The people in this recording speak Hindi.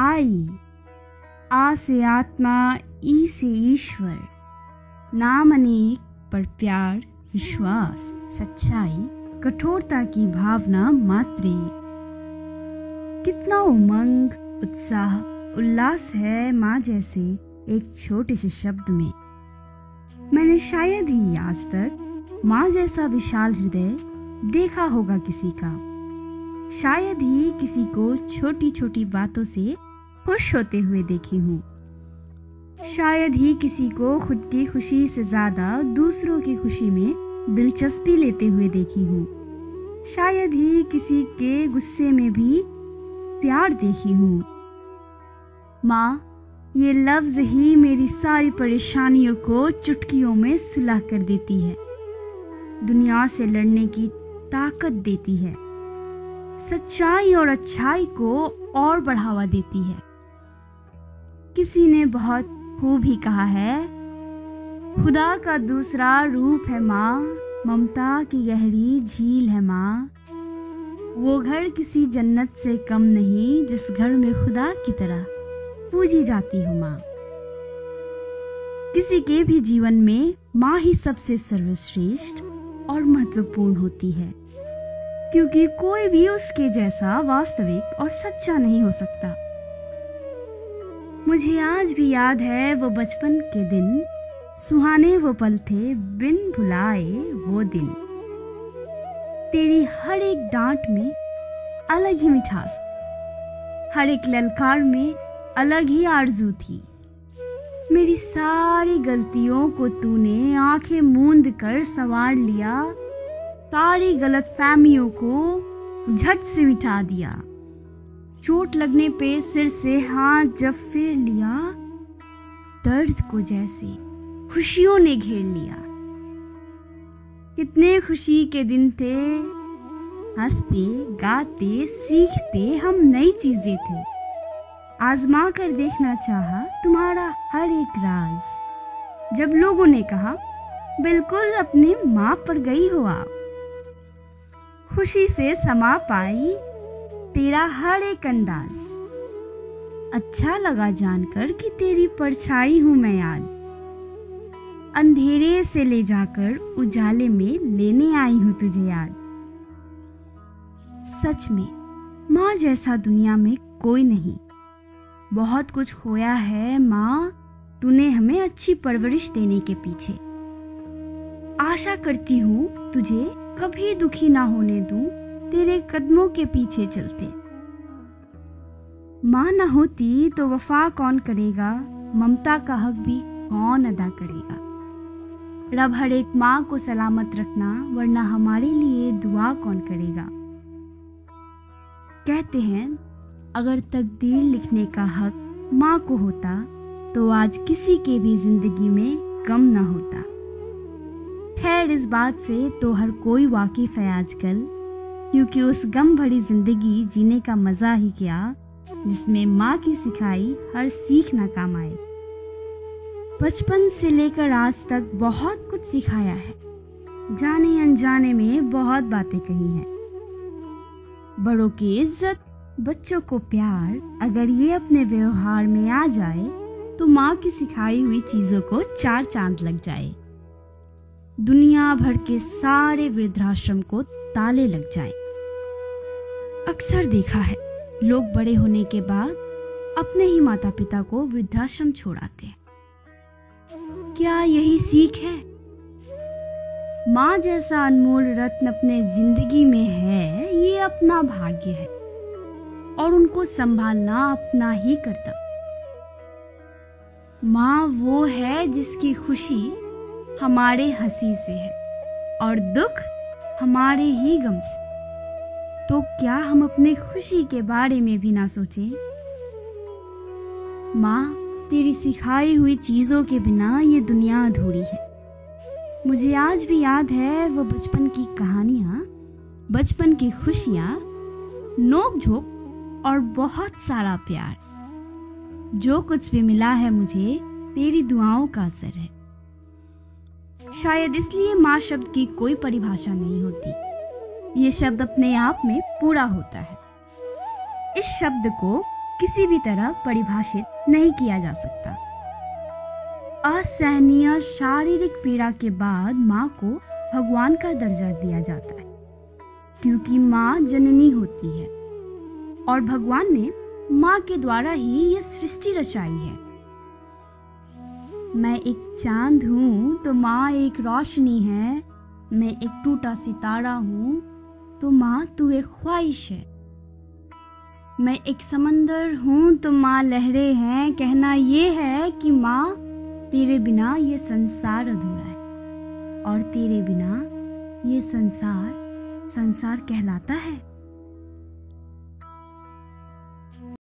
आई। आ से आत्मा, ई से ईश्वर। नाम अनेक, पर प्यार, विश्वास, सच्चाई, कठोरता की भावना मात्र। कितना उमंग, उत्साह, उल्लास है माँ जैसे एक छोटे से शब्द में। मैंने शायद ही आज तक माँ जैसा विशाल हृदय देखा होगा किसी का। शायद ही किसी को छोटी छोटी बातों से खुश होते हुए देखी हूँ। शायद ही किसी को खुद की खुशी से ज़्यादा दूसरों की खुशी में दिलचस्पी लेते हुए देखी हूँ। शायद ही किसी के गुस्से में भी प्यार देखी हूँ। माँ, ये लफ्ज ही मेरी सारी परेशानियों को चुटकियों में सुलह कर देती है। दुनिया से लड़ने की ताकत देती है। सच्चाई और अच्छाई को और बढ़ावा देती है। किसी ने बहुत खूब ही कहा है, खुदा का दूसरा रूप है माँ, ममता की गहरी झील है माँ। वो घर किसी जन्नत से कम नहीं, जिस घर में खुदा की तरह पूजी जाती हो माँ। किसी के भी जीवन में माँ ही सबसे सर्वश्रेष्ठ और महत्वपूर्ण होती है, क्योंकि कोई भी उसके जैसा वास्तविक और सच्चा नहीं हो सकता। मुझे आज भी याद है वो बचपन के दिन। सुहाने वो पल थे, बिन भुलाए वो दिन। तेरी हर एक डांट में अलग ही मिठास हर एक ललकार में अलग ही आरज़ू थी। मेरी सारी गलतियों को तूने आँखें मूंद कर संवार लिया। सारी गलत फहमियों को झट से मिटा दिया। चोट लगने पे सिर से हाथ जब फेर लिया, दर्द को जैसे खुशियों ने घेर लिया। कितने खुशी के दिन थे, हँसते, गाते, सीखते हम नई चीज़ें थे। आजमा कर देखना चाहा तुम्हारा हर एक राज। जब लोगों ने कहा, बिल्कुल अपने माँ पर गई हो आप। खुशी से समा पाई तेरा हर एक अंदाज। अच्छा लगा जानकर कि तेरी परछाई हूँ मैं याद अंधेरे से ले जाकर उजाले में लेने आई हूँ तुझे याद। सच में, माँ जैसा दुनिया में कोई नहीं। बहुत कुछ खोया है माँ, तूने हमें अच्छी परवरिश देने के पीछे। आशा करती हूँ तुझे कभी दुखी ना होने दूँ तेरे कदमों के पीछे चलते। माँ न होती तो वफा कौन करेगा? ममता का हक भी कौन अदा करेगा? रब हर एक माँ को सलामत रखना, वरना हमारे लिए दुआ कौन करेगा? कहते हैं, अगर तकदीर लिखने का हक माँ को होता तो आज किसी के भी ज़िंदगी में कम ना होता। खैर, इस बात से तो हर कोई वाकिफ है आजकल। क्योंकि उस गम भरी ज़िंदगी जीने का मज़ा ही क्या, जिसमें माँ की सिखाई हर सीख ना काम आए। बचपन से लेकर आज तक बहुत कुछ सिखाया है। जाने अनजाने में बहुत बातें कही हैं। बड़ों की इज़्ज़त, बच्चों को प्यार, अगर ये अपने व्यवहार में आ जाए तो माँ की सिखाई हुई चीज़ों को चार चाँद लग जाए। दुनिया भर के सारे वृद्धाश्रम को ताले लग जाए। अक्सर देखा है। लोग बड़े होने के बाद अपने ही माता पिता को वृद्धाश्रम छोड़ाते हैं। क्या यही सीख है? माँ जैसा अनमोल रत्न अपने ज़िंदगी में है, ये अपना भाग्य है और उनको संभालना अपना ही करता माँ वो है जिसकी खुशी हमारे हँसी से है और दुख हमारे ही गम से। तो क्या हम अपने खुशी के बारे में भी ना सोचें? माँ, तेरी सिखाई हुई चीज़ों के बिना ये दुनिया अधूरी है। मुझे आज भी याद है वो बचपन की कहानियाँ, बचपन की खुशियाँ नोक झोंक और बहुत सारा प्यार। जो कुछ भी मिला है मुझे, तेरी दुआओं का असर है। शायद इसलिए माँ शब्द की कोई परिभाषा नहीं होती। ये शब्द अपने आप में पूरा होता है। इस शब्द को किसी भी तरह परिभाषित नहीं किया जा सकता। असहनीय शारीरिक पीड़ा के बाद माँ को भगवान का दर्जा दिया जाता है, क्योंकि माँ जननी होती है। और भगवान ने माँ के द्वारा ही यह सृष्टि रचाई है। मैं एक चाँद हूँ तो माँ एक रोशनी है। मैं एक टूटा सितारा हूँ तो माँ, तू एक ख्वाहिश है। मैं एक समंदर हूँ तो माँ लहरें हैं। कहना ये है कि माँ, तेरे बिना ये संसार अधूरा है। और तेरे बिना ये संसार संसार कहलाता है।